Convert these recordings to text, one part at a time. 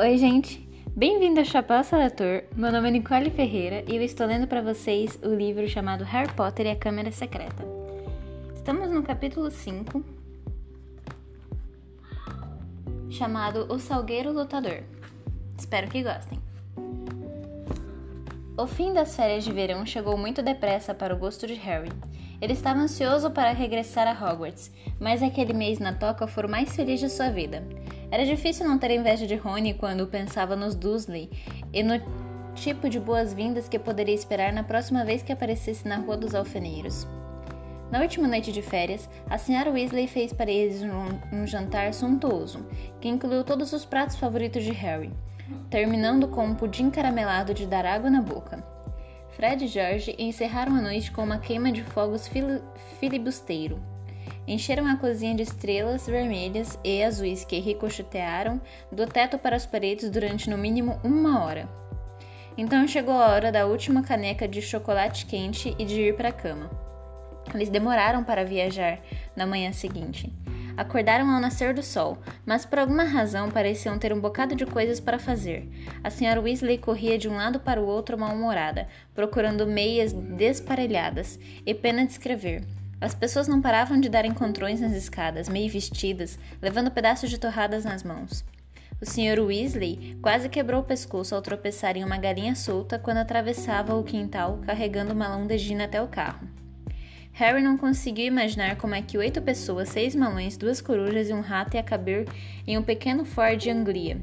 Oi, gente! Bem-vindo ao Chapéu Seletor. Meu nome é Nicole Ferreira e eu estou lendo para vocês o livro chamado Harry Potter e a Câmara Secreta. Estamos no capítulo 5, chamado O Salgueiro Lutador. Espero que gostem. O fim das férias de verão chegou muito depressa para o gosto de Harry. Ele estava ansioso para regressar a Hogwarts, mas aquele mês na toca foi o mais feliz de sua vida. Era difícil não ter inveja de Rony quando pensava nos Dursley e no tipo de boas-vindas que poderia esperar na próxima vez que aparecesse na Rua dos Alfeneiros. Na última noite de férias, a senhora Weasley fez para eles um, um jantar suntuoso, que incluiu todos os pratos favoritos de Harry, terminando com um pudim caramelado de dar água na boca. Fred e George encerraram a noite com uma queima de fogos fil filibusteiro. Encheram a cozinha de estrelas vermelhas e azuis que ricochetearam do teto para as paredes durante no mínimo uma hora. Então chegou a hora da última caneca de chocolate quente e de ir para a cama. Eles demoraram para viajar na manhã seguinte. Acordaram ao nascer do sol, mas por alguma razão pareciam ter um bocado de coisas para fazer. A senhora Weasley corria de um lado para o outro mal-humorada, procurando meias desparelhadas e pena de escrever. As pessoas não paravam de dar encontrões nas escadas, meio vestidas, levando pedaços de torradas nas mãos. O Sr. Weasley quase quebrou o pescoço ao tropeçar em uma galinha solta quando atravessava o quintal carregando uma malão de gina até o carro. Harry não conseguiu imaginar como é que oito pessoas, seis malões, duas corujas e um rato ia caber em um pequeno Ford Anglia.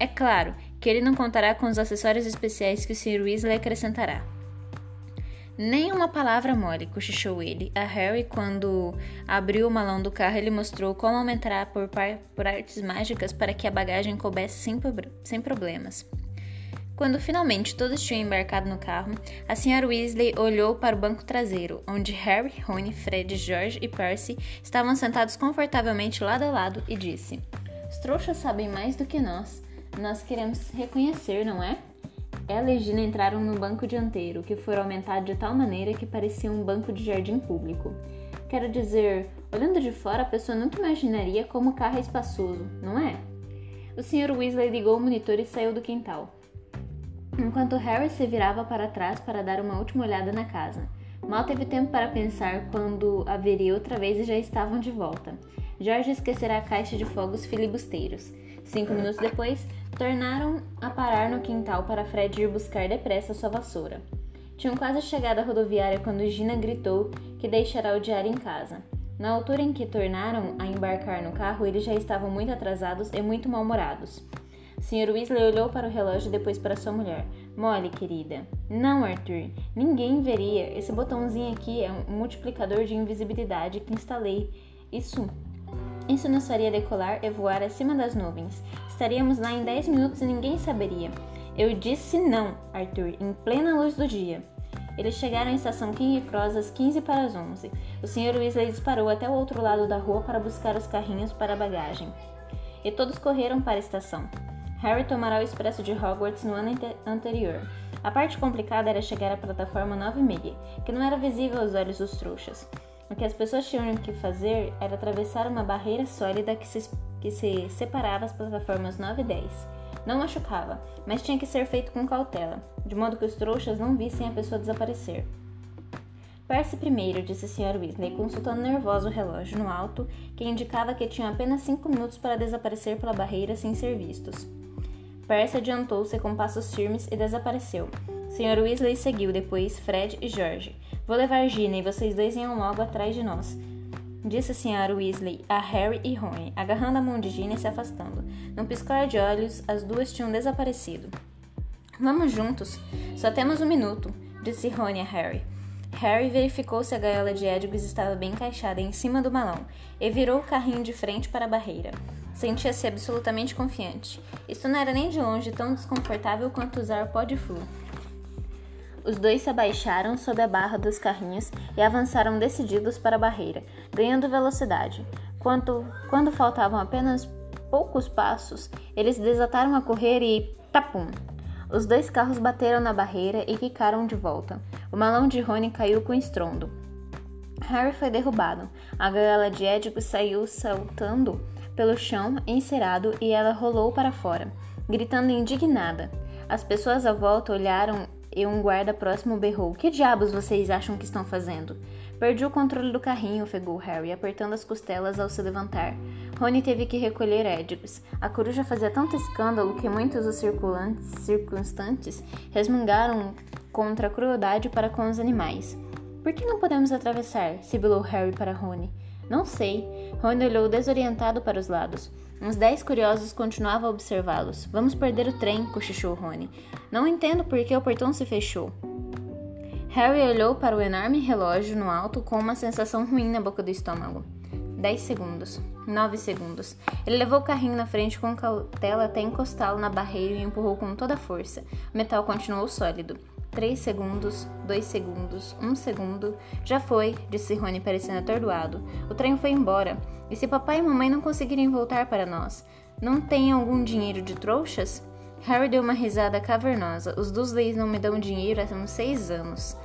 É claro que ele não contará com os acessórios especiais que o Sr. Weasley acrescentará. Nem uma palavra mole, cochichou ele. A Harry, quando abriu o malão do carro, ele mostrou como aumentar por, por artes mágicas para que a bagagem coubesse sem, sem problemas. Quando finalmente todos tinham embarcado no carro, a Sra. Weasley olhou para o banco traseiro, onde Harry, Rony, Fred, George e Percy estavam sentados confortavelmente lado a lado, e disse: Os trouxas sabem mais do que nós. Nós queremos reconhecer, não é? Ela e Gina entraram no banco dianteiro, que foi aumentado de tal maneira que parecia um banco de jardim público. Quero dizer, olhando de fora, a pessoa nunca imaginaria como o carro é espaçoso, não é? O Sr. Weasley ligou o monitor e saiu do quintal. Enquanto Harry se virava para trás para dar uma última olhada na casa. Mal teve tempo para pensar quando a veria outra vez e já estavam de volta. George esquecerá a caixa de fogos filibusteiros. Cinco minutos depois, tornaram a parar no quintal para Fred ir buscar depressa sua vassoura. Tinham quase chegado à rodoviária quando Gina gritou que deixará o diário em casa. Na altura em que tornaram a embarcar no carro, eles já estavam muito atrasados e muito mal-humorados. Sr. Weasley olhou para o relógio e depois para sua mulher. Molly, querida. Não, Arthur. Ninguém veria. Esse botãozinho aqui é um multiplicador de invisibilidade que instalei. Isso isso nos faria decolar e voar acima das nuvens. Estaríamos lá em 10 minutos e ninguém saberia. Eu disse não, Arthur, em plena luz do dia. Eles chegaram à estação King Cross às 15 para as 11. O Sr. Weasley disparou até o outro lado da rua para buscar os carrinhos para a bagagem. E todos correram para a estação. Harry tomará o expresso de Hogwarts no ano anterior. A parte complicada era chegar à plataforma 9 milha, que não era visível aos olhos dos trouxas. O que as pessoas tinham que fazer era atravessar uma barreira sólida que se, que se separava as plataformas 9 e 10. Não machucava, mas tinha que ser feito com cautela, de modo que os trouxas não vissem a pessoa desaparecer. Perce primeiro, disse Sr. Weasley, consultando nervoso o relógio no alto, que indicava que tinha apenas cinco minutos para desaparecer pela barreira sem ser vistos. Percy adiantou-se com passos firmes e desapareceu. Sr. Weasley seguiu depois Fred e George. Vou levar Gina e vocês dois iam logo atrás de nós. Disse a Sra. Weasley a Harry e Rony, agarrando a mão de Gina e se afastando. Num piscar de olhos, as duas tinham desaparecido. Vamos juntos. Só temos um minuto, disse Rony a Harry. Harry verificou se a gaiola de Edgwiz estava bem encaixada em cima do malão e virou o carrinho de frente para a barreira. Sentia-se absolutamente confiante. Isso não era nem de longe tão desconfortável quanto usar pó de flu. Os dois se abaixaram sob a barra dos carrinhos e avançaram decididos para a barreira, ganhando velocidade. Quando, quando faltavam apenas poucos passos, eles desataram a correr e tapum! Os dois carros bateram na barreira e quicaram de volta. O malão de Rony caiu com estrondo. Harry foi derrubado. A gaiola de Edipo saiu saltando pelo chão encerado e ela rolou para fora. gritando indignada. As pessoas à volta olharam e um guarda próximo berrou: Que diabos vocês acham que estão fazendo? Perdi o controle do carrinho, ofegou Harry, apertando as costelas ao se levantar. Rony teve que recolher Edgus. A coruja fazia tanto escândalo que muitos dos circunstantes resmungaram contra a crueldade para com os animais. Por que não podemos atravessar? sibilou Harry para Rony. Não sei. Rony olhou desorientado para os lados. Uns dez curiosos continuavam a observá-los. Vamos perder o trem, cochichou Rony. Não entendo por que o portão se fechou. Harry olhou para o enorme relógio no alto com uma sensação ruim na boca do estômago. Dez segundos. Nove segundos. Ele levou o carrinho na frente com cautela até encostá-lo na barreira e empurrou com toda a força. O metal continuou sólido. Três segundos, dois segundos, um segundo. Já foi, disse Rony parecendo atordoado. O trem foi embora. E se papai e mamãe não conseguirem voltar para nós? Não tem algum dinheiro de trouxas? Harry deu uma risada cavernosa. Os Dursleys não me dão dinheiro há uns seis anos.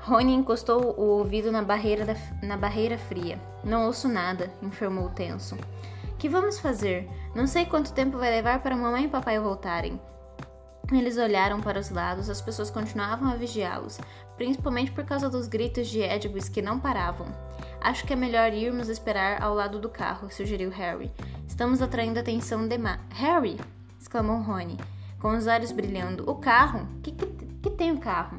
Rony encostou o ouvido na barreira, da, na barreira fria. Não ouço nada, informou tenso. Que vamos fazer? Não sei quanto tempo vai levar para mamãe e papai voltarem. Eles olharam para os lados, as pessoas continuavam a vigiá-los, principalmente por causa dos gritos de Edwis que não paravam. Acho que é melhor irmos esperar ao lado do carro, sugeriu Harry. Estamos atraindo atenção demais. Harry! exclamou Rony, com os olhos brilhando. O carro? Que, que, que tem o carro?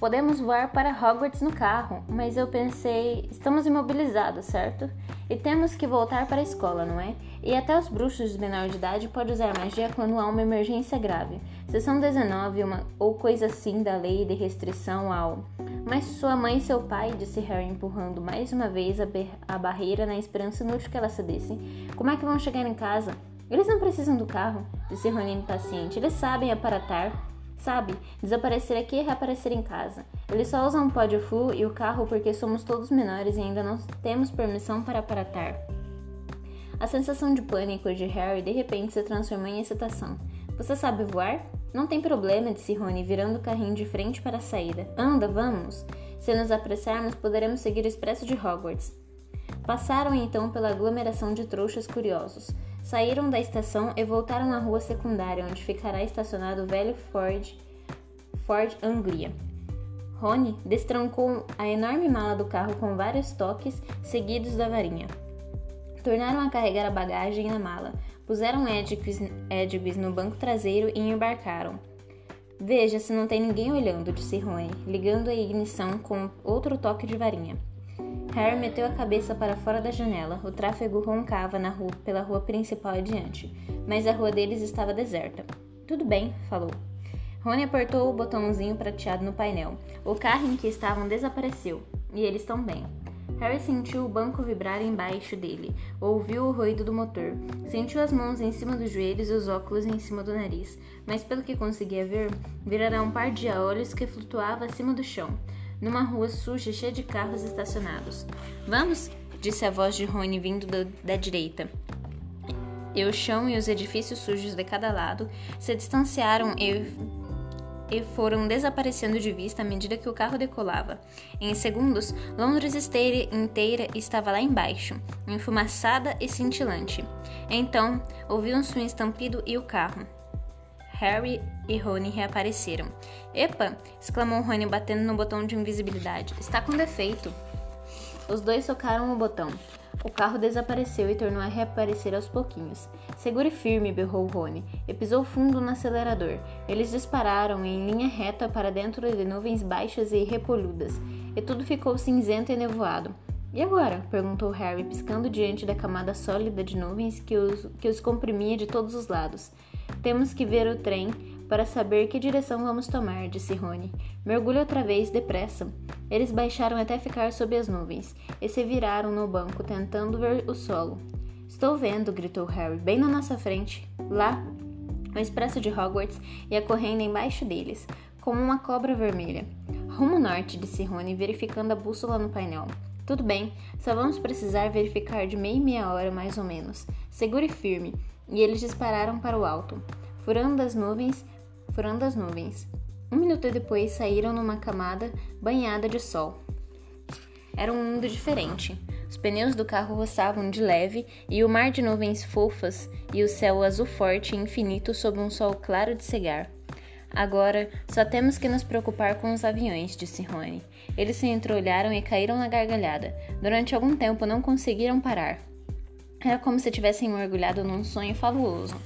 Podemos voar para Hogwarts no carro, mas eu pensei, estamos imobilizados, certo? E temos que voltar para a escola, não é? E até os bruxos de menor de idade podem usar magia quando há uma emergência grave. Seção 19, uma, ou coisa assim da lei de restrição ao. Mas sua mãe e seu pai, disse Harry, empurrando mais uma vez a, a barreira na esperança inútil que ela cedesse. Como é que vão chegar em casa? Eles não precisam do carro, disse Rony impaciente. Eles sabem aparatar. Sabe, desaparecer aqui e reaparecer em casa. Ele só usa um pó de flu e o carro porque somos todos menores e ainda não temos permissão para aparatar. A sensação de pânico de Harry de repente se transformou em excitação. Você sabe voar? Não tem problema, disse Rony, virando o carrinho de frente para a saída. Anda, vamos! Se nos apressarmos, poderemos seguir o expresso de Hogwarts. Passaram então pela aglomeração de trouxas curiosos. Saíram da estação e voltaram à rua secundária, onde ficará estacionado o velho Ford, Ford Anglia. Rony destrancou a enorme mala do carro com vários toques seguidos da varinha. Tornaram a carregar a bagagem na mala, puseram Edgwis no banco traseiro e embarcaram. Veja se não tem ninguém olhando, disse Rony, ligando a ignição com outro toque de varinha. Harry meteu a cabeça para fora da janela. O tráfego roncava na rua, pela rua principal adiante, mas a rua deles estava deserta. Tudo bem, falou. Rony apertou o botãozinho prateado no painel. O carro em que estavam desapareceu, e eles também. Harry sentiu o banco vibrar embaixo dele, ouviu o ruído do motor, sentiu as mãos em cima dos joelhos e os óculos em cima do nariz, mas pelo que conseguia ver, virara um par de olhos que flutuava acima do chão numa rua suja cheia de carros estacionados. Vamos? disse a voz de Rony vindo do, da direita. E o chão e os edifícios sujos de cada lado se distanciaram e, e foram desaparecendo de vista à medida que o carro decolava. Em segundos, Londres inteira, inteira estava lá embaixo, enfumaçada e cintilante. Então, ouviu-se um estampido e o carro. Harry e Rony reapareceram. Epa! exclamou Rony batendo no botão de invisibilidade. Está com defeito. Os dois socaram o botão. O carro desapareceu e tornou a reaparecer aos pouquinhos. Segure firme, berrou Rony, e pisou fundo no acelerador. Eles dispararam em linha reta para dentro de nuvens baixas e repolhudas, e tudo ficou cinzento e nevoado. E agora? perguntou Harry, piscando diante da camada sólida de nuvens que os, que os comprimia de todos os lados. Temos que ver o trem para saber que direção vamos tomar, disse Rony. Mergulhe outra vez, depressa. Eles baixaram até ficar sob as nuvens e se viraram no banco, tentando ver o solo. Estou vendo, gritou Harry, bem na nossa frente. Lá, o expresso de Hogwarts ia correndo embaixo deles, como uma cobra vermelha. Rumo norte, disse Rony, verificando a bússola no painel. Tudo bem, só vamos precisar verificar de meia e meia hora mais ou menos. Segure firme e eles dispararam para o alto, furando as nuvens, furando as nuvens. Um minuto depois saíram numa camada banhada de sol. Era um mundo diferente. Os pneus do carro roçavam de leve e o mar de nuvens fofas e o céu azul forte e infinito sob um sol claro de cegar. Agora, só temos que nos preocupar com os aviões, disse Rony. Eles se entreolharam e caíram na gargalhada. Durante algum tempo não conseguiram parar. Era como se tivessem mergulhado num sonho fabuloso.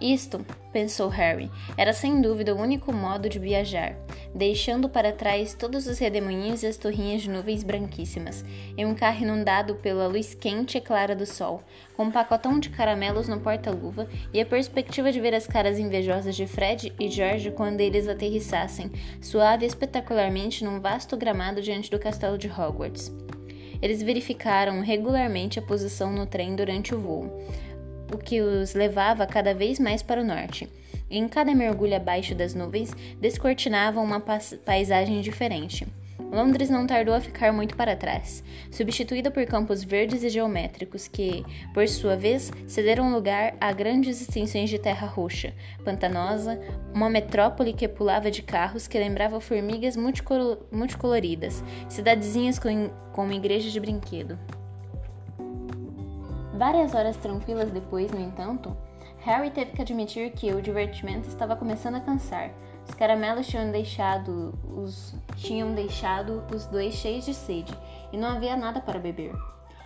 Isto, pensou Harry, era sem dúvida o único modo de viajar, deixando para trás todos os redemoinhos e as torrinhas de nuvens branquíssimas, em um carro inundado pela luz quente e clara do sol, com um pacotão de caramelos no porta-luva e a perspectiva de ver as caras invejosas de Fred e George quando eles aterrissassem, suave espetacularmente num vasto gramado diante do castelo de Hogwarts. Eles verificaram regularmente a posição no trem durante o voo, o que os levava cada vez mais para o norte. Em cada mergulho abaixo das nuvens, descortinava uma paisagem diferente. Londres não tardou a ficar muito para trás, substituída por campos verdes e geométricos que, por sua vez, cederam lugar a grandes extensões de terra roxa, pantanosa, uma metrópole que pulava de carros que lembrava formigas multicoloridas, cidadezinhas com, com igrejas de brinquedo. Várias horas tranquilas depois, no entanto, Harry teve que admitir que o divertimento estava começando a cansar. Os caramelos tinham deixado os, tinham deixado os dois cheios de sede e não havia nada para beber.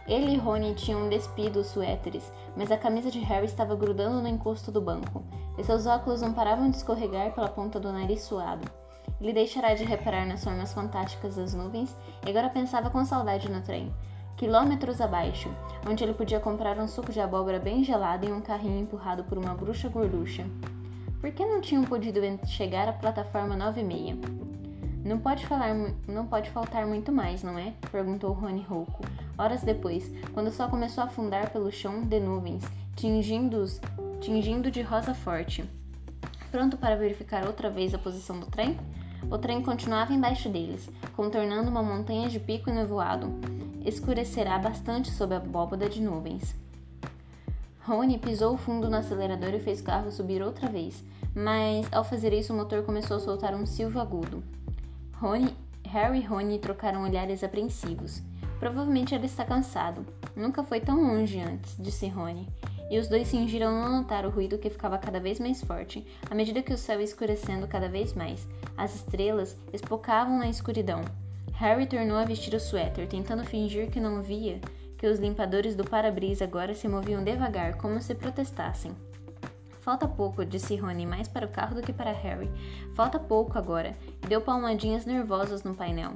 Ele e Rony tinham despido os suéteres, mas a camisa de Harry estava grudando no encosto do banco, e seus óculos não paravam de escorregar pela ponta do nariz suado. Ele deixará de reparar nas formas fantásticas das nuvens e agora pensava com saudade no trem quilômetros abaixo, onde ele podia comprar um suco de abóbora bem gelado em um carrinho empurrado por uma bruxa gorducha. Por que não tinham podido chegar à plataforma 9 e meia? Não pode, falar, não pode faltar muito mais, não é? perguntou Rony rouco, horas depois, quando o sol começou a afundar pelo chão de nuvens, tingindo-os tingindo de rosa forte. Pronto para verificar outra vez a posição do trem? O trem continuava embaixo deles, contornando uma montanha de pico nevoado escurecerá bastante sob a abóbada de nuvens. Rony pisou fundo no acelerador e fez o carro subir outra vez, mas ao fazer isso o motor começou a soltar um silvo agudo. Rony, Harry e Rony trocaram olhares apreensivos. Provavelmente ele está cansado. Nunca foi tão longe antes, disse Rony. E os dois fingiram não notar o ruído que ficava cada vez mais forte, à medida que o céu ia escurecendo cada vez mais. As estrelas espocavam na escuridão, Harry tornou a vestir o suéter, tentando fingir que não via que os limpadores do para-brisa agora se moviam devagar, como se protestassem. Falta pouco, disse Rony, mais para o carro do que para Harry. Falta pouco agora, e deu palmadinhas nervosas no painel.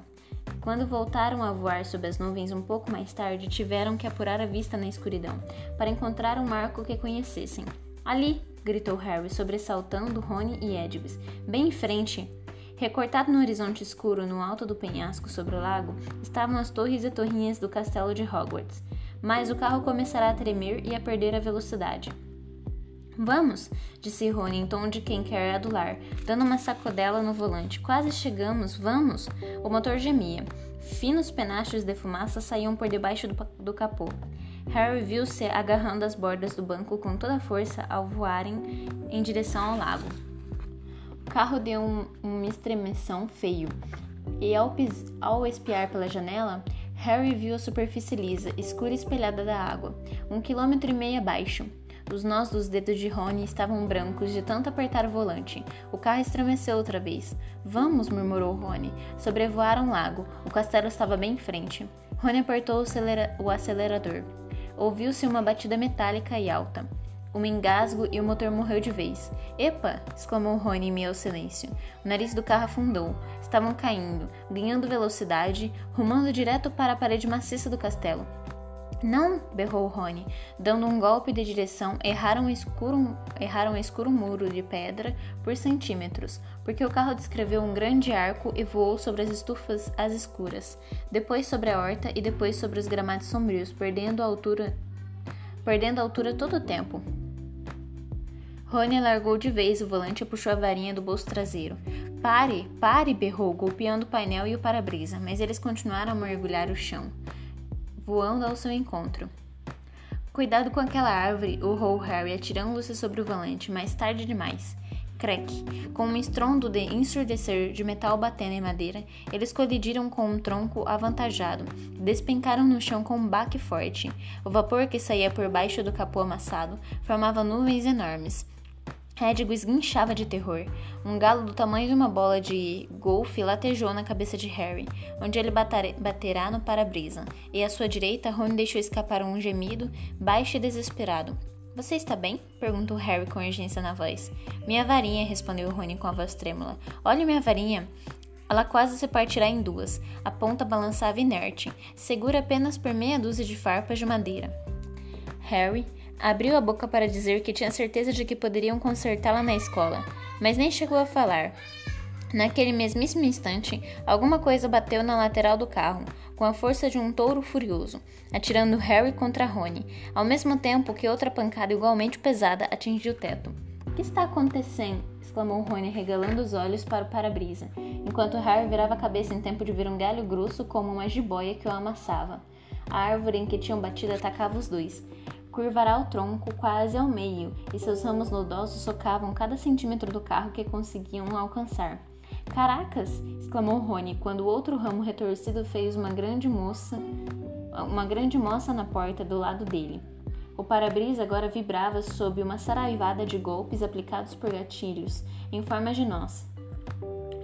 Quando voltaram a voar sob as nuvens um pouco mais tarde, tiveram que apurar a vista na escuridão, para encontrar um marco que conhecessem. Ali! gritou Harry, sobressaltando Rony e Edwis. Bem em frente! Recortado no horizonte escuro, no alto do penhasco sobre o lago, estavam as torres e torrinhas do castelo de Hogwarts. Mas o carro começará a tremer e a perder a velocidade. Vamos, disse Rony em tom de quem quer adular, dando uma sacodela no volante. Quase chegamos, vamos! O motor gemia. Finos penachos de fumaça saíam por debaixo do, do capô. Harry viu-se agarrando as bordas do banco com toda a força ao voarem em direção ao lago. O carro deu um, uma estremeção feio, e ao, ao espiar pela janela, Harry viu a superfície lisa, escura e espelhada da água, um quilômetro e meio abaixo. Os nós dos dedos de Rony estavam brancos de tanto apertar o volante. O carro estremeceu outra vez. Vamos, murmurou Rony. Sobrevoaram o lago. O castelo estava bem em frente. Rony apertou o acelerador. Ouviu-se uma batida metálica e alta um engasgo e o motor morreu de vez. Epa! exclamou Rony em meio ao silêncio. O nariz do carro afundou. Estavam caindo, ganhando velocidade, rumando direto para a parede maciça do castelo. Não! berrou Rony, dando um golpe de direção, erraram escuro, erraram escuro muro de pedra por centímetros, porque o carro descreveu um grande arco e voou sobre as estufas às escuras, depois sobre a horta e depois sobre os gramados sombrios, perdendo a altura perdendo a altura todo o tempo. Rony largou de vez o volante e puxou a varinha do bolso traseiro. Pare, pare! berrou, golpeando o painel e o para-brisa, mas eles continuaram a mergulhar o chão, voando ao seu encontro. Cuidado com aquela árvore, urrou Harry, atirando-se sobre o volante, mais tarde demais. Crack! Com um estrondo de ensurdecer de metal batendo em madeira, eles colidiram com um tronco avantajado. Despencaram no chão com um baque forte. O vapor que saía por baixo do capô amassado formava nuvens enormes. Edgo esguinchava de terror. Um galo do tamanho de uma bola de golfe latejou na cabeça de Harry, onde ele baterá no para-brisa, e à sua direita Rony deixou escapar um gemido, baixo e desesperado. Você está bem? perguntou Harry com urgência na voz. Minha varinha, respondeu Rony com a voz trêmula. Olhe minha varinha. Ela quase se partirá em duas. A ponta balançava inerte, segura apenas por meia dúzia de farpas de madeira. Harry abriu a boca para dizer que tinha certeza de que poderiam consertá-la na escola, mas nem chegou a falar. Naquele mesmíssimo instante, alguma coisa bateu na lateral do carro com a força de um touro furioso, atirando Harry contra Rony, ao mesmo tempo que outra pancada igualmente pesada atingiu o teto. O que está acontecendo? exclamou Rony, regalando os olhos para o para-brisa, enquanto Harry virava a cabeça em tempo de ver um galho grosso como uma jiboia que o amassava. A árvore em que tinham batido atacava os dois. Curvará o tronco quase ao meio, e seus ramos nodosos socavam cada centímetro do carro que conseguiam alcançar. Caracas! exclamou Rony quando o outro ramo retorcido fez uma grande moça, uma grande moça na porta do lado dele. O para-brisa agora vibrava sob uma saraivada de golpes aplicados por gatilhos, em forma de nós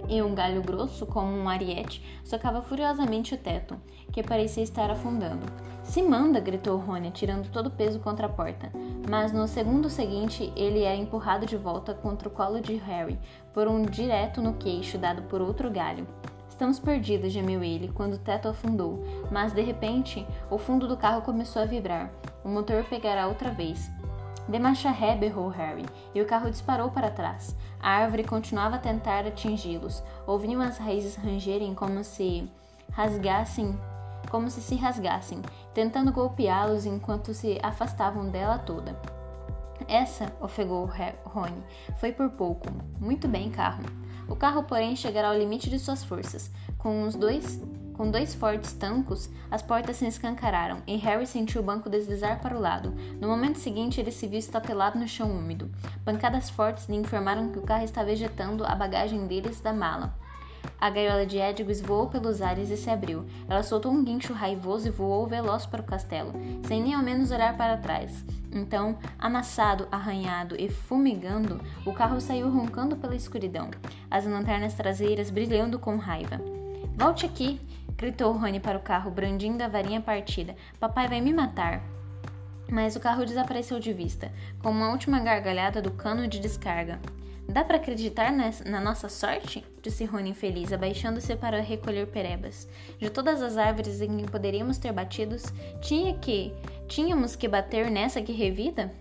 e um galho grosso, como um ariete, socava furiosamente o teto, que parecia estar afundando. Se manda! gritou Rony, tirando todo o peso contra a porta. Mas no segundo seguinte, ele é empurrado de volta contra o colo de Harry, por um direto no queixo dado por outro galho. Estamos perdidos, gemeu ele, quando o teto afundou, mas de repente o fundo do carro começou a vibrar. O motor pegará outra vez. De marcha ré, berrou Harry, e o carro disparou para trás. A árvore continuava a tentar atingi-los. Ouviam as raízes rangerem como se rasgassem, como se se rasgassem, tentando golpeá-los enquanto se afastavam dela toda. Essa, ofegou Rony, foi por pouco. Muito bem, carro. O carro, porém, chegará ao limite de suas forças. Com os dois com dois fortes tancos, as portas se escancararam e Harry sentiu o banco deslizar para o lado. No momento seguinte, ele se viu estatelado no chão úmido. Pancadas fortes lhe informaram que o carro estava ejetando a bagagem deles da mala. A gaiola de Edgus voou pelos ares e se abriu. Ela soltou um guincho raivoso e voou veloz para o castelo, sem nem ao menos olhar para trás. Então, amassado, arranhado e fumigando, o carro saiu roncando pela escuridão, as lanternas traseiras brilhando com raiva. Volte aqui! Gritou Rony para o carro, brandindo a varinha partida. Papai vai me matar. Mas o carro desapareceu de vista, com uma última gargalhada do cano de descarga. Dá para acreditar na nossa sorte? disse Rony infeliz, abaixando-se para recolher perebas. De todas as árvores em que poderíamos ter batidos, tinha que. Tínhamos que bater nessa que revida?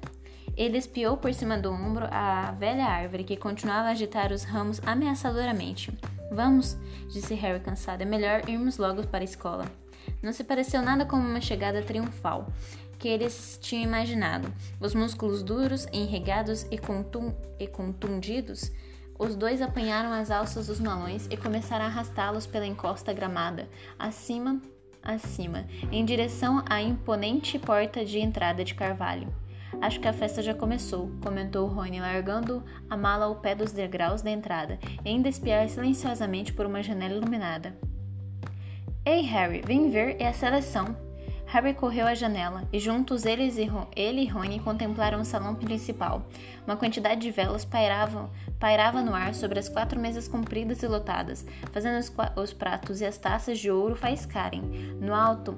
Ele espiou por cima do ombro a velha árvore que continuava a agitar os ramos ameaçadoramente. Vamos, disse Harry cansado. É melhor irmos logo para a escola. Não se pareceu nada como uma chegada triunfal que eles tinham imaginado. Os músculos duros, enregados e, contum e contundidos, os dois apanharam as alças dos malões e começaram a arrastá-los pela encosta gramada, acima, acima, em direção à imponente porta de entrada de carvalho. Acho que a festa já começou, comentou Rony, largando a mala ao pé dos degraus da entrada e ainda espiar silenciosamente por uma janela iluminada. Ei, Harry, vem ver, é a seleção! Harry correu à janela e juntos eles e ele e Rony contemplaram o salão principal. Uma quantidade de velas pairava, pairava no ar sobre as quatro mesas compridas e lotadas, fazendo os, os pratos e as taças de ouro faiscarem. No alto,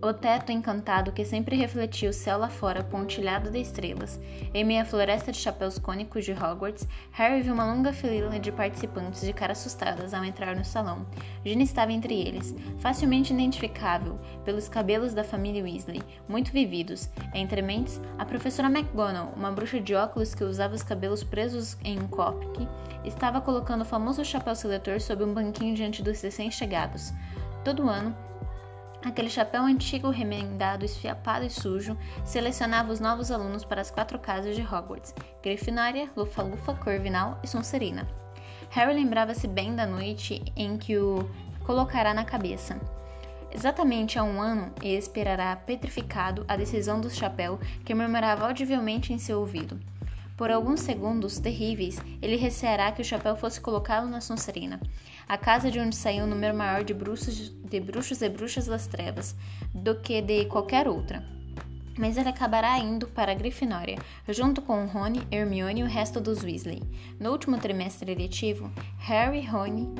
o teto encantado que sempre refletia o céu lá fora pontilhado de estrelas. Em meia floresta de chapéus cônicos de Hogwarts, Harry viu uma longa fila de participantes de cara assustadas ao entrar no salão. Ginny estava entre eles, facilmente identificável pelos cabelos da família Weasley, muito vividos. Entre mentes, a professora McGonagall, uma bruxa de óculos que usava os cabelos presos em um coque, estava colocando o famoso chapéu seletor sob um banquinho diante dos recém-chegados. Todo ano, Aquele chapéu antigo, remendado, esfiapado e sujo, selecionava os novos alunos para as quatro casas de Hogwarts: Grifinória, Lufa-Lufa, Corvinal e Sonserina. Harry lembrava-se bem da noite em que o colocará na cabeça. Exatamente há um ano, e esperará petrificado a decisão do chapéu que murmurava audivelmente em seu ouvido. Por alguns segundos terríveis, ele receará que o chapéu fosse colocá-lo na Sonserina, a casa de onde saiu um número maior de bruxos, de bruxos e bruxas das trevas do que de qualquer outra. Mas ele acabará indo para a Grifinória, junto com Rony, Hermione e o resto dos Weasley. No último trimestre letivo, Harry e Rony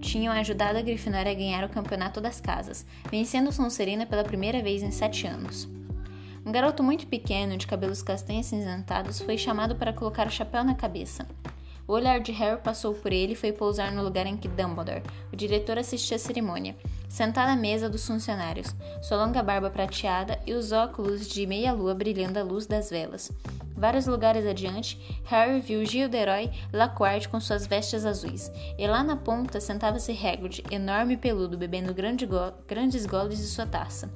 tinham ajudado a Grifinória a ganhar o campeonato das casas, vencendo Sonserina pela primeira vez em sete anos. Um garoto muito pequeno, de cabelos castanhos cinzentados, foi chamado para colocar o chapéu na cabeça. O olhar de Harry passou por ele e foi pousar no lugar em que Dumbledore, o diretor, assistia à cerimônia, sentado à mesa dos funcionários, sua longa barba prateada e os óculos de meia-lua brilhando à luz das velas. Vários lugares adiante, Harry viu Gilderoy Lacquard com suas vestes azuis, e lá na ponta sentava-se Hagrid, enorme e peludo, bebendo grande go grandes goles de sua taça.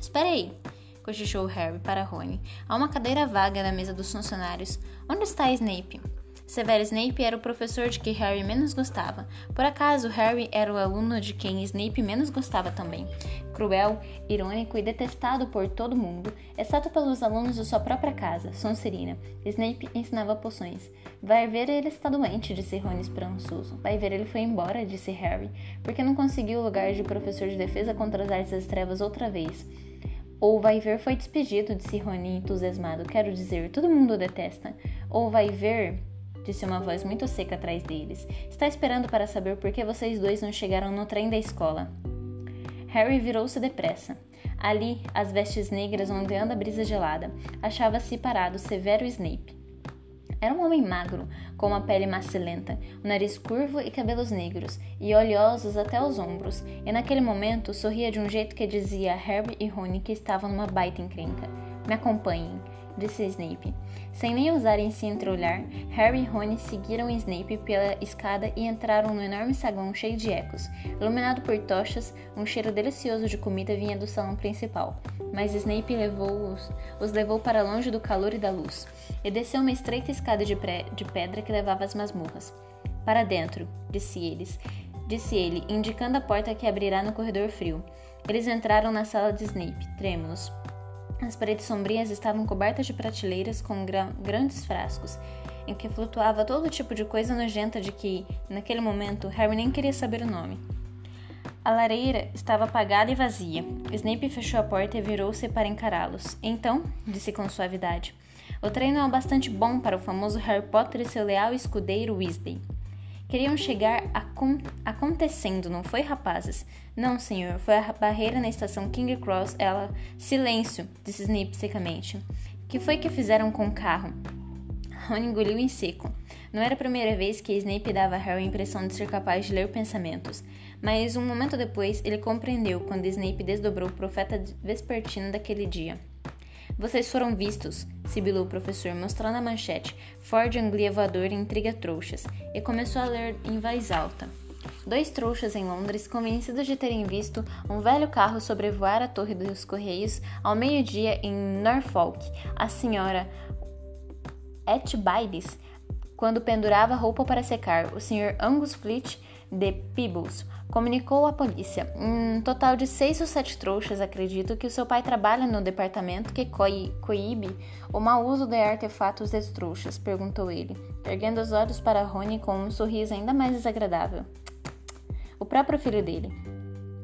Espere aí! Cochichou Harry para Rony. Há uma cadeira vaga na mesa dos funcionários. Onde está Snape? Severo Snape era o professor de que Harry menos gostava. Por acaso, Harry era o aluno de quem Snape menos gostava também. Cruel, irônico e detestado por todo mundo, exceto pelos alunos de sua própria casa, Sonserina. Snape ensinava poções. Vai ver ele está doente, disse Rony esperançoso. Vai ver ele foi embora, disse Harry, porque não conseguiu o lugar de professor de defesa contra as artes das trevas outra vez. Ou vai ver foi despedido, disse Rony entusiasmado. Quero dizer, todo mundo detesta. Ou vai ver, disse uma voz muito seca atrás deles. Está esperando para saber por que vocês dois não chegaram no trem da escola. Harry virou-se depressa. Ali, as vestes negras ondeando a brisa gelada, achava-se parado Severo Snape. Era um homem magro, com uma pele macilenta, um nariz curvo e cabelos negros, e oleosos até os ombros, e naquele momento sorria de um jeito que dizia a Harry e Rony que estavam numa baita encrenca. Me acompanhem disse Snape. Sem nem ousarem se entreolhar, Harry e Rony seguiram Snape pela escada e entraram no enorme saguão cheio de ecos. Iluminado por tochas, um cheiro delicioso de comida vinha do salão principal, mas Snape levou-os, os levou para longe do calor e da luz, e desceu uma estreita escada de, de pedra que levava às masmorras. Para dentro, disse eles, disse ele, indicando a porta que abrirá no corredor frio. Eles entraram na sala de Snape, trêmulos. As paredes sombrias estavam cobertas de prateleiras com grandes frascos, em que flutuava todo tipo de coisa nojenta de que, naquele momento, Harry nem queria saber o nome. A lareira estava apagada e vazia. Snape fechou a porta e virou-se para encará-los. Então, disse com suavidade, o treino é bastante bom para o famoso Harry Potter e seu leal escudeiro Weasley. Queriam chegar acontecendo, não foi, rapazes? Não, senhor, foi a barreira na estação King Cross. Ela. Silêncio, disse Snape secamente. Que foi que fizeram com o carro? Rony engoliu em seco. Não era a primeira vez que Snape dava a Harry a impressão de ser capaz de ler pensamentos, mas um momento depois ele compreendeu quando Snape desdobrou o profeta vespertino daquele dia. Vocês foram vistos, sibilou o professor, mostrando a manchete Ford Anglia voador intriga trouxas, e começou a ler em voz alta. Dois trouxas em Londres, convencidos de terem visto um velho carro sobrevoar a torre dos Correios ao meio-dia em Norfolk, a senhora Etbides, quando pendurava roupa para secar, o Sr. Angus Fleet de Peebles, Comunicou à polícia. Um total de seis ou sete trouxas acredito que o seu pai trabalha no departamento que coíbe o mau uso de artefatos das trouxas, perguntou ele, erguendo os olhos para Rony com um sorriso ainda mais desagradável. O próprio filho dele.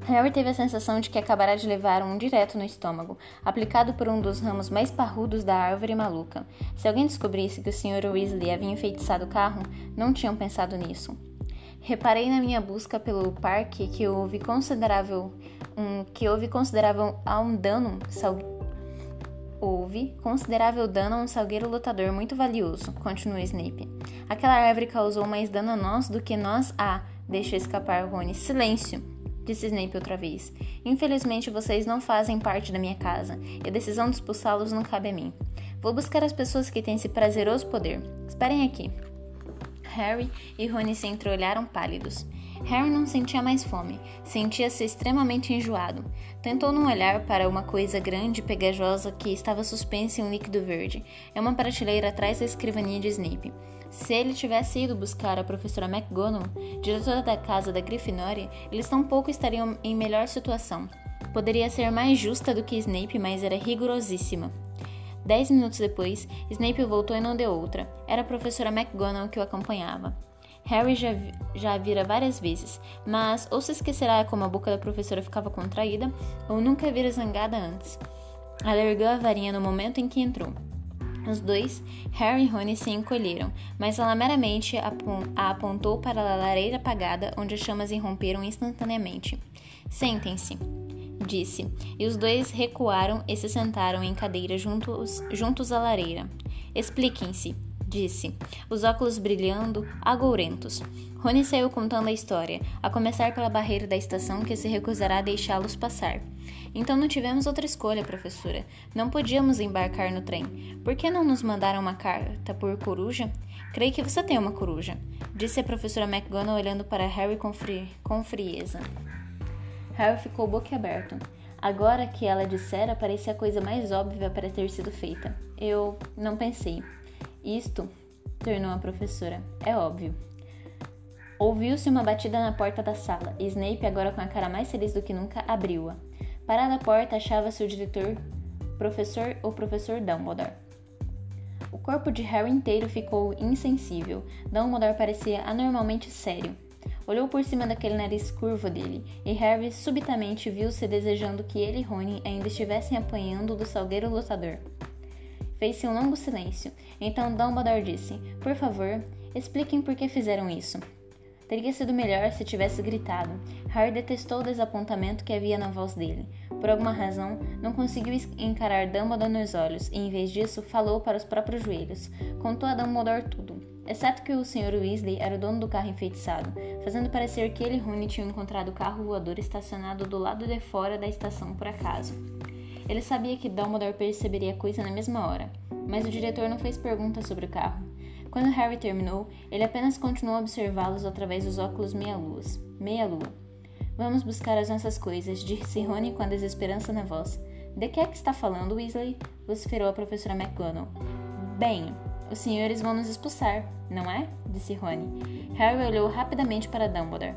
Harry teve a sensação de que acabará de levar um direto no estômago, aplicado por um dos ramos mais parrudos da árvore maluca. Se alguém descobrisse que o Sr. Weasley havia enfeitiçado o carro, não tinham pensado nisso. Reparei na minha busca pelo parque que houve considerável um, que houve considerável a um dano sal, houve considerável dano a um salgueiro lutador muito valioso, continuou Snape. Aquela árvore causou mais dano a nós do que nós a. Deixa escapar Rony. Silêncio! Disse Snape outra vez. Infelizmente vocês não fazem parte da minha casa, e a decisão de expulsá-los não cabe a mim. Vou buscar as pessoas que têm esse prazeroso poder. Esperem aqui. Harry e Rony se entreolharam pálidos. Harry não sentia mais fome, sentia-se extremamente enjoado. Tentou não olhar para uma coisa grande e pegajosa que estava suspensa em um líquido verde. É uma prateleira atrás da escrivaninha de Snape. Se ele tivesse ido buscar a professora McGonagall, diretora da casa da Grifinória, eles tampouco estariam em melhor situação. Poderia ser mais justa do que Snape, mas era rigorosíssima. Dez minutos depois, Snape voltou e não deu outra. Era a professora McGonagall que o acompanhava. Harry já, já a vira várias vezes, mas ou se esquecerá como a boca da professora ficava contraída, ou nunca a vira zangada antes. Ela ergueu a varinha no momento em que entrou. Os dois, Harry e Rony, se encolheram, mas ela meramente a apontou para a lareira apagada, onde as chamas irromperam instantaneamente. Sentem-se, disse, e os dois recuaram e se sentaram em cadeiras juntos, juntos à lareira. Expliquem-se, disse, os óculos brilhando, agourentos. Rony saiu contando a história, a começar pela barreira da estação que se recusará a deixá-los passar. Então não tivemos outra escolha, professora. Não podíamos embarcar no trem. Por que não nos mandaram uma carta por coruja? Creio que você tem uma coruja, disse a professora McGonagall olhando para Harry com, fri com frieza. Harry ficou boquiaberto. Agora que ela dissera, parecia a coisa mais óbvia para ter sido feita. Eu não pensei. Isto, tornou a professora, é óbvio. Ouviu-se uma batida na porta da sala. e Snape, agora com a cara mais feliz do que nunca, abriu-a. Parada a porta, achava-se o diretor, professor ou professor Dumbledore. O corpo de Harry inteiro ficou insensível. Dumbledore parecia anormalmente sério. Olhou por cima daquele nariz curvo dele, e Harry subitamente viu-se desejando que ele e Rony ainda estivessem apanhando do salgueiro lutador. Fez-se um longo silêncio. Então Dumbledore disse: Por favor, expliquem por que fizeram isso. Teria sido melhor se tivesse gritado. Harry detestou o desapontamento que havia na voz dele. Por alguma razão, não conseguiu encarar Dumbledore nos olhos e, em vez disso, falou para os próprios joelhos. Contou a Dumbledore tudo, exceto que o Sr. Weasley era o dono do carro enfeitiçado, fazendo parecer que ele e Rooney tinham encontrado o carro voador estacionado do lado de fora da estação por acaso. Ele sabia que Dumbledore perceberia a coisa na mesma hora, mas o diretor não fez perguntas sobre o carro. Quando Harry terminou, ele apenas continuou a observá-los através dos óculos meia-luas. Meia-lua. Vamos buscar as nossas coisas, disse Rony com a desesperança na voz. De que é que está falando, Weasley? vociferou a professora McGonagall. Bem, os senhores vão nos expulsar, não é? disse Rony. Harry olhou rapidamente para Dumbledore.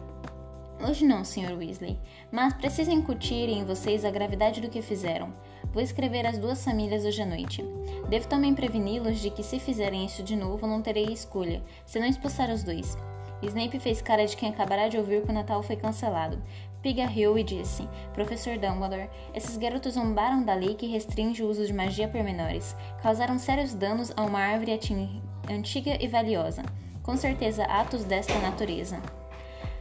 Hoje não, Sr. Weasley, mas preciso incutir em vocês a gravidade do que fizeram. Vou escrever às duas famílias hoje à noite. Devo também preveni-los de que se fizerem isso de novo não terei escolha, se não expulsar os dois. Snape fez cara de quem acabará de ouvir que o Natal foi cancelado. Pigarreou e disse: Professor Dumbledore, esses garotos zombaram da lei que restringe o uso de magia por menores. Causaram sérios danos a uma árvore antiga e valiosa. Com certeza, atos desta natureza.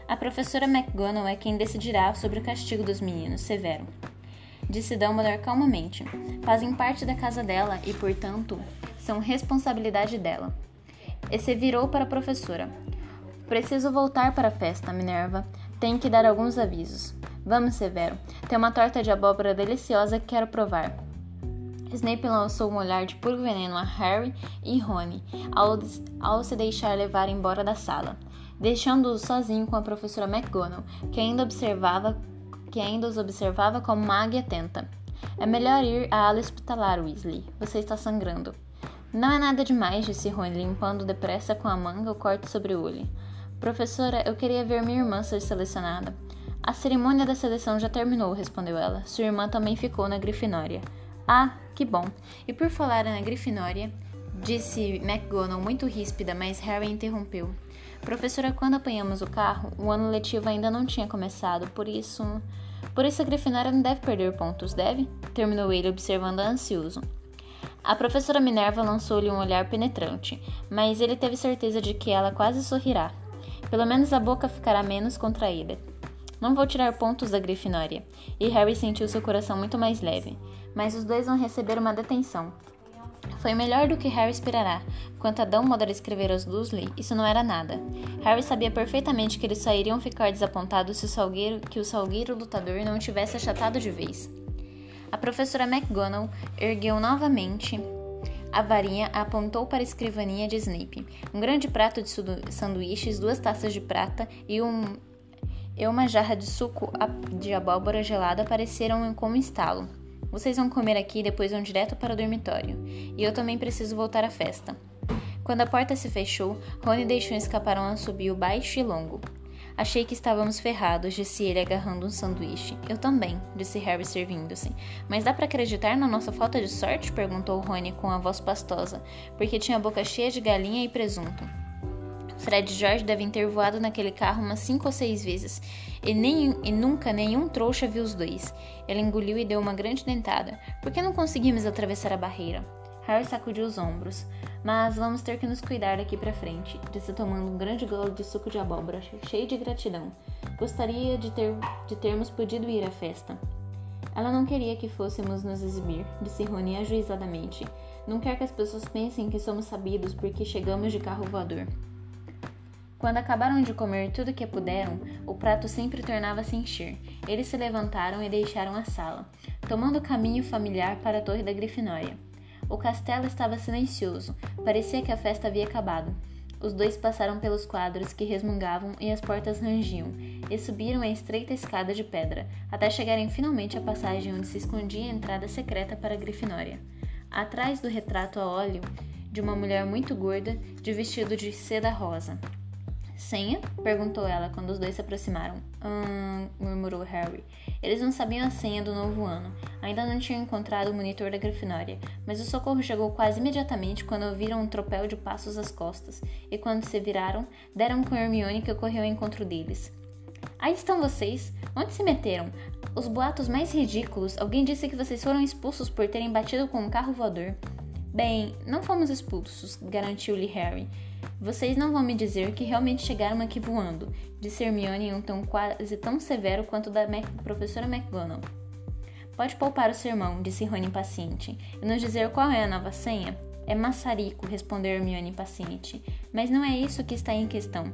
A professora McGonagall é quem decidirá sobre o castigo dos meninos, severo. Disse Dumbledore calmamente. Fazem parte da casa dela e, portanto, são responsabilidade dela. E se virou para a professora. Preciso voltar para a festa, Minerva. Tenho que dar alguns avisos. Vamos, Severo. Tem uma torta de abóbora deliciosa que quero provar. Snape lançou um olhar de puro veneno a Harry e Rony ao, ao se deixar levar embora da sala deixando-o sozinho com a professora McGonagall, que ainda observava que ainda os observava como uma águia atenta. É melhor ir à ala hospitalar, Weasley. Você está sangrando. Não é nada demais, disse Rony, limpando depressa com a manga o corte sobre o olho. Professora, eu queria ver minha irmã ser selecionada. A cerimônia da seleção já terminou, respondeu ela. Sua irmã também ficou na Grifinória. Ah, que bom. E por falar na Grifinória, disse McGonagall muito ríspida, mas Harry interrompeu. Professora, quando apanhamos o carro, o ano letivo ainda não tinha começado, por isso. Por isso a Grifinória não deve perder pontos, deve? Terminou ele observando ansioso. A professora Minerva lançou-lhe um olhar penetrante, mas ele teve certeza de que ela quase sorrirá. Pelo menos a boca ficará menos contraída. Não vou tirar pontos da Grifinória. E Harry sentiu seu coração muito mais leve. Mas os dois vão receber uma detenção. Foi melhor do que Harry esperará. Quanto a Dumbledore escrever aos Dursley, isso não era nada. Harry sabia perfeitamente que eles só iriam ficar desapontados se o salgueiro, que o salgueiro lutador não tivesse achatado de vez. A professora McGonagall ergueu novamente a varinha apontou para a escrivaninha de Snape. Um grande prato de sanduíches, duas taças de prata e, um, e uma jarra de suco de abóbora gelada apareceram como estalo. Vocês vão comer aqui e depois vão direto para o dormitório. E eu também preciso voltar à festa. Quando a porta se fechou, Rony deixou escapar um assobio baixo e longo. Achei que estávamos ferrados, disse ele agarrando um sanduíche. Eu também, disse Harry servindo-se. Mas dá para acreditar na nossa falta de sorte? perguntou Rony com a voz pastosa, porque tinha a boca cheia de galinha e presunto. Fred e George devem ter voado naquele carro umas cinco ou seis vezes, e, nem, e nunca nenhum trouxa viu os dois. Ele engoliu e deu uma grande dentada. Por que não conseguimos atravessar a barreira? Harry sacudiu os ombros. Mas vamos ter que nos cuidar daqui para frente, disse tomando um grande gole de suco de abóbora, cheio de gratidão. Gostaria de, ter, de termos podido ir à festa. Ela não queria que fôssemos nos exibir, disse Rony ajuizadamente. Não quer que as pessoas pensem que somos sabidos porque chegamos de carro voador. Quando acabaram de comer tudo que puderam, o prato sempre tornava a se encher. Eles se levantaram e deixaram a sala, tomando o caminho familiar para a torre da Grifinória. O castelo estava silencioso, parecia que a festa havia acabado. Os dois passaram pelos quadros que resmungavam e as portas rangiam, e subiram a estreita escada de pedra, até chegarem finalmente à passagem onde se escondia a entrada secreta para a Grifinória. Atrás do retrato a óleo de uma mulher muito gorda, de vestido de seda rosa. Senha? perguntou ela quando os dois se aproximaram. Hum, murmurou Harry. Eles não sabiam a senha do novo ano. Ainda não tinham encontrado o monitor da Grifinória, mas o socorro chegou quase imediatamente quando ouviram um tropel de passos às costas, e quando se viraram, deram com Hermione que correu ao encontro deles. Aí estão vocês! Onde se meteram? Os boatos mais ridículos. Alguém disse que vocês foram expulsos por terem batido com um carro voador. Bem, não fomos expulsos, garantiu-lhe Harry. Vocês não vão me dizer que realmente chegaram aqui voando, disse Hermione em um tom quase tão severo quanto da Mac professora McGonagall. Pode poupar o sermão, disse Rony impaciente, e nos dizer qual é a nova senha? É maçarico, respondeu Hermione impaciente. Mas não é isso que está em questão.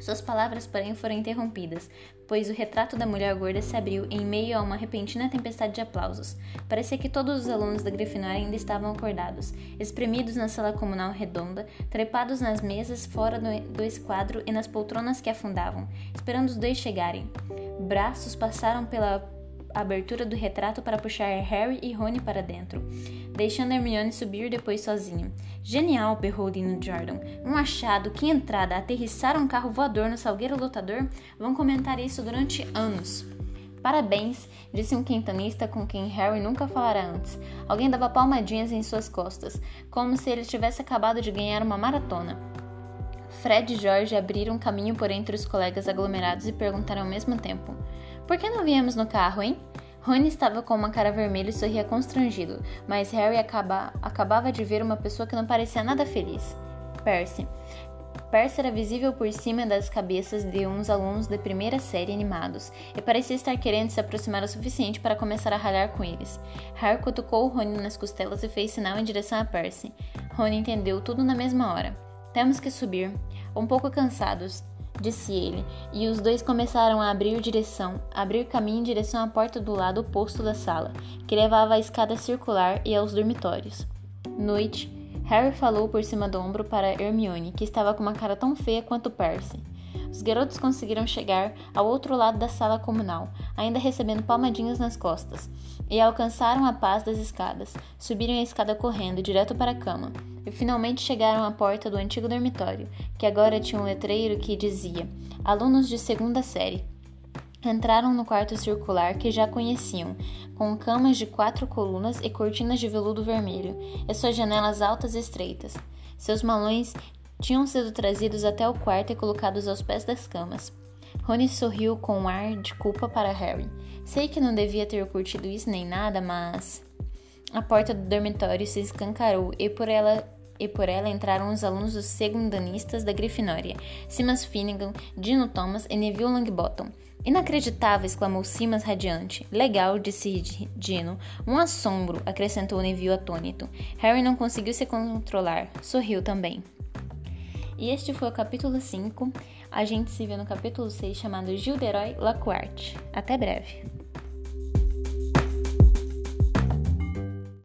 Suas palavras, porém, foram interrompidas, pois o retrato da mulher gorda se abriu em meio a uma repentina tempestade de aplausos. Parecia que todos os alunos da Grifinória ainda estavam acordados, espremidos na sala comunal redonda, trepados nas mesas fora do, esquadro e nas poltronas que afundavam, esperando os dois chegarem. Braços passaram pela abertura do retrato para puxar Harry e Rony para dentro, deixando Hermione subir depois sozinho. Genial, berrou Dino Jordan. Um achado, que entrada, aterrissar um carro voador no salgueiro lutador? Vão comentar isso durante anos. Parabéns, disse um quintanista com quem Harry nunca falara antes. Alguém dava palmadinhas em suas costas, como se ele tivesse acabado de ganhar uma maratona. Fred e George abriram caminho por entre os colegas aglomerados e perguntaram ao mesmo tempo: por que não viemos no carro, hein? Rony estava com uma cara vermelha e sorria constrangido, mas Harry acaba, acabava de ver uma pessoa que não parecia nada feliz. Percy. Percy era visível por cima das cabeças de uns alunos de primeira série animados e parecia estar querendo se aproximar o suficiente para começar a ralhar com eles. Harry cutucou Rony nas costelas e fez sinal em direção a Percy. Rony entendeu tudo na mesma hora. Temos que subir. Um pouco cansados, disse ele, e os dois começaram a abrir direção, abrir caminho em direção à porta do lado oposto da sala, que levava à escada circular e aos dormitórios. Noite, Harry falou por cima do ombro para Hermione, que estava com uma cara tão feia quanto Percy. Os garotos conseguiram chegar ao outro lado da sala comunal, ainda recebendo palmadinhas nas costas, e alcançaram a paz das escadas. Subiram a escada correndo direto para a cama, e finalmente chegaram à porta do antigo dormitório, que agora tinha um letreiro que dizia: Alunos de segunda série. Entraram no quarto circular que já conheciam, com camas de quatro colunas e cortinas de veludo vermelho, e suas janelas altas e estreitas. Seus malões tinham sido trazidos até o quarto e colocados aos pés das camas. Rony sorriu com um ar de culpa para Harry. Sei que não devia ter curtido isso nem nada, mas. A porta do dormitório se escancarou e por ela e por ela entraram os alunos dos segundanistas da Grifinória, Simas Finnegan, Dino Thomas e Neville Longbottom. Inacreditável! exclamou Simas radiante. Legal, disse Dino. Um assombro, acrescentou Neville atônito. Harry não conseguiu se controlar. Sorriu também. E este foi o capítulo 5. A gente se vê no capítulo 6 chamado Gilderoy Lacuarte. Até breve!